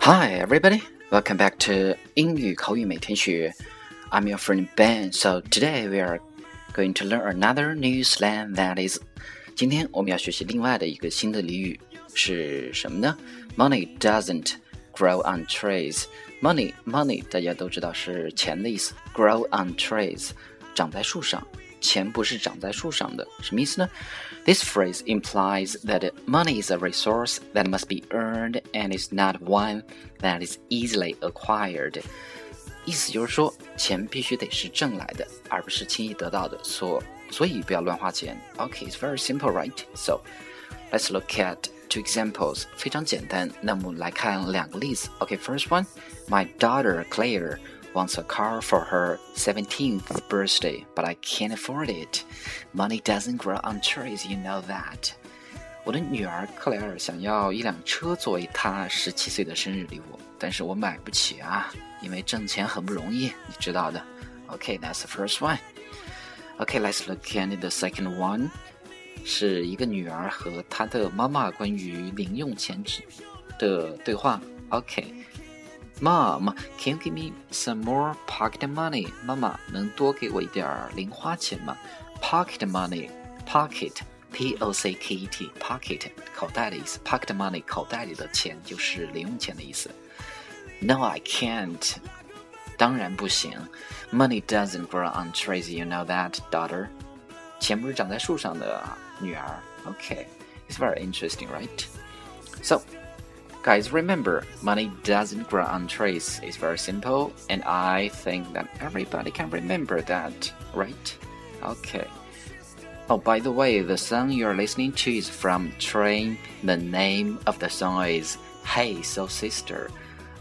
Hi, everybody. Welcome back to 英语口语每天学. I'm your friend Ben. So today we are going to learn another new slang that is. 今天我们要学习另外的一个新的俚语是什么呢？Money doesn't grow on trees. Money, money，大家都知道是钱的意思。Grow on trees，长在树上。钱不是长在树上的，什么意思呢？This phrase implies that money is a resource that must be earned and is not one that is easily acquired。意思就是说，钱必须得是挣来的，而不是轻易得到的。所所以不要乱花钱。Okay, it's very simple, right? So let's look at two examples. 非常简单。那么来看两个例子。Okay, first one, my daughter Claire wants a car for her 17th birthday, but I can't afford it. Money doesn't grow on trees, you know that. 我的女儿克莱尔想要一辆车作为她十七岁的生日礼物，但是我买不起啊，因为挣钱很不容易，你知道的。Okay, that's the first one. Okay, let's look at the second one. 是一个女儿和她的妈妈关于零用钱的对话。Okay. Mom, can you give me some more pocket money? 妈妈，能多给我一点零花钱吗？Pocket money, pocket, p-o-c-k-e-t, pocket 口袋的意思。Pocket money 口袋里的钱就是零用钱的意思。No, I can't. 当然不行。Money doesn't grow on trees, you know that, daughter. 钱不是长在树上的，女儿。Okay, it's very interesting, right? So. Guys, remember, money doesn't grow on trees. It's very simple, and I think that everybody can remember that, right? Okay. Oh, by the way, the song you're listening to is from Train. The name of the song is Hey Soul Sister.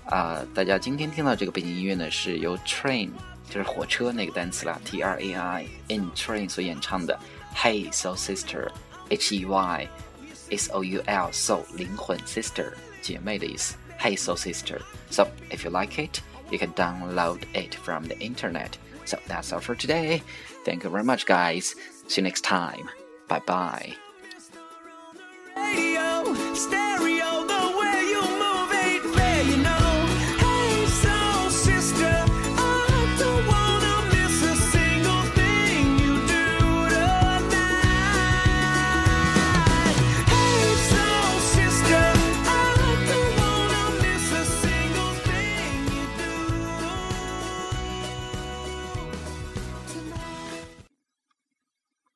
啊、uh,，大家今天听到这个背景音乐呢，是由 Train，就是火车那个单词啦，T R A I，In Train 所演唱的 Hey Soul Sister，H E S O U L So 灵魂 Sister。姐妹的意思。Hey Soul Sister. So if you like it, you can download it from the internet. So that's all for today. Thank you very much, guys. See you next time. Bye bye.